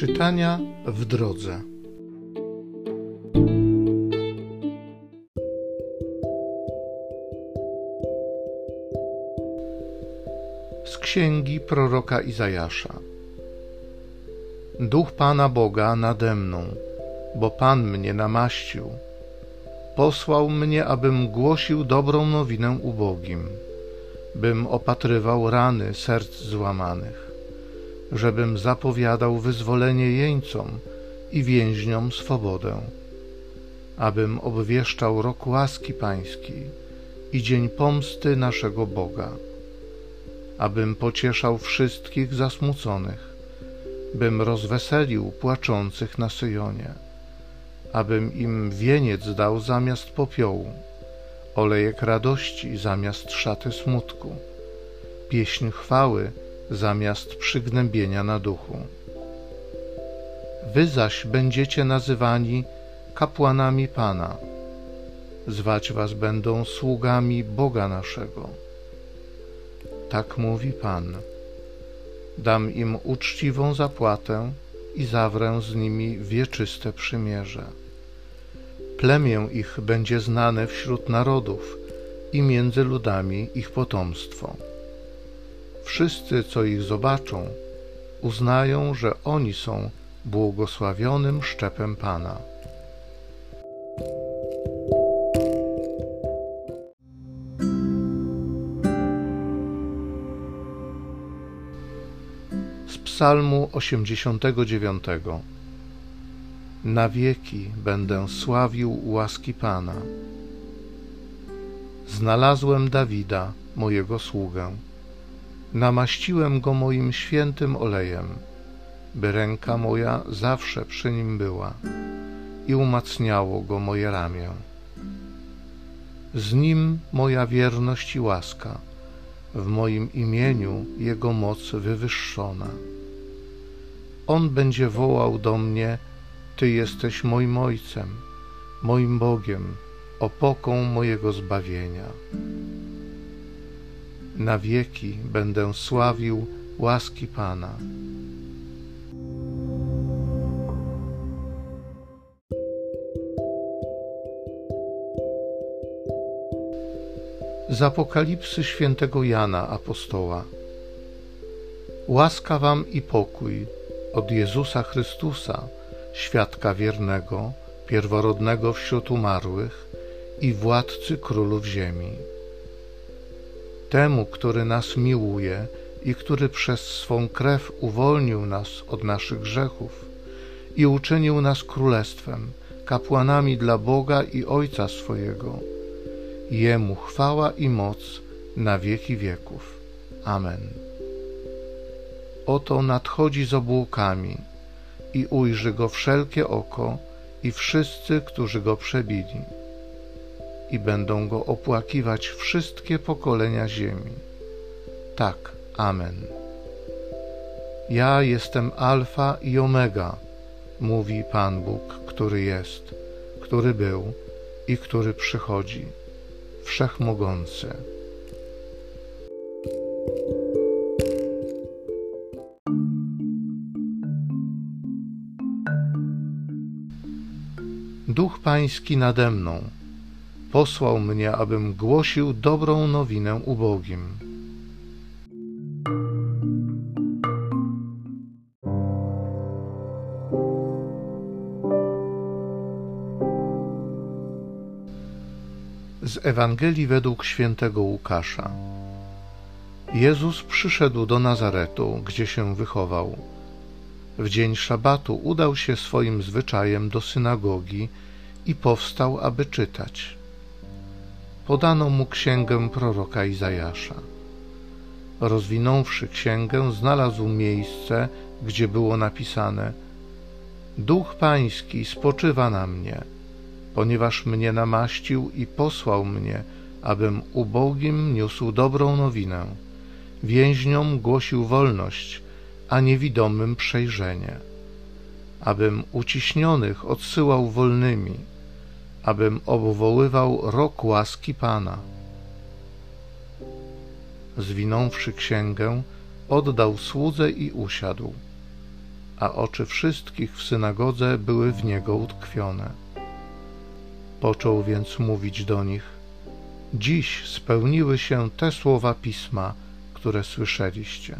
Czytania w drodze. Z księgi proroka Izajasza. Duch Pana Boga nade mną, bo Pan mnie namaścił. Posłał mnie, abym głosił dobrą nowinę ubogim, bym opatrywał rany serc złamanych żebym zapowiadał wyzwolenie jeńcom i więźniom swobodę, abym obwieszczał rok łaski pańskiej i dzień pomsty naszego Boga, abym pocieszał wszystkich zasmuconych, bym rozweselił płaczących na Syjonie, abym im wieniec dał zamiast popiołu, olejek radości zamiast szaty smutku, pieśń chwały zamiast przygnębienia na duchu. Wy zaś będziecie nazywani kapłanami Pana. Zwać was będą sługami Boga naszego. Tak mówi Pan. Dam im uczciwą zapłatę i zawrę z nimi wieczyste przymierze. Plemię ich będzie znane wśród narodów i między ludami ich potomstwo. Wszyscy, co ich zobaczą, uznają, że oni są błogosławionym szczepem Pana. Z Psalmu 89 Na wieki będę sławił łaski Pana. Znalazłem Dawida, mojego sługę Namaściłem go moim świętym olejem, by ręka moja zawsze przy nim była i umacniało go moje ramię. Z nim moja wierność i łaska, w moim imieniu jego moc wywyższona. On będzie wołał do mnie: Ty jesteś moim Ojcem, moim Bogiem, opoką mojego zbawienia na wieki będę sławił łaski Pana. Z Apokalipsy świętego Jana Apostoła. Łaska wam i pokój od Jezusa Chrystusa, świadka wiernego, pierworodnego wśród umarłych i władcy królów ziemi temu, który nas miłuje i który przez swą krew uwolnił nas od naszych grzechów i uczynił nas królestwem, kapłanami dla Boga i Ojca swojego. Jemu chwała i moc na wieki wieków. Amen. Oto nadchodzi z obłokami i ujrzy go wszelkie oko i wszyscy, którzy go przebili i będą go opłakiwać wszystkie pokolenia ziemi. Tak, Amen. Ja jestem Alfa i Omega, mówi Pan Bóg, który jest, który był i który przychodzi, wszechmogący. Duch Pański nade mną posłał mnie, abym głosił dobrą nowinę ubogim. Z Ewangelii według świętego Łukasza. Jezus przyszedł do Nazaretu, gdzie się wychował. W dzień szabatu udał się swoim zwyczajem do synagogi i powstał, aby czytać podano mu księgę proroka Izajasza. Rozwinąwszy księgę, znalazł miejsce, gdzie było napisane: Duch Pański spoczywa na mnie, ponieważ mnie namaścił i posłał mnie, abym ubogim niósł dobrą nowinę, więźniom głosił wolność, a niewidomym przejrzenie, abym uciśnionych odsyłał wolnymi abym obwoływał rok łaski Pana. Zwinąwszy księgę, oddał słudze i usiadł. a oczy wszystkich w synagodze były w niego utkwione. Począł więc mówić do nich: Dziś spełniły się te słowa pisma, które słyszeliście.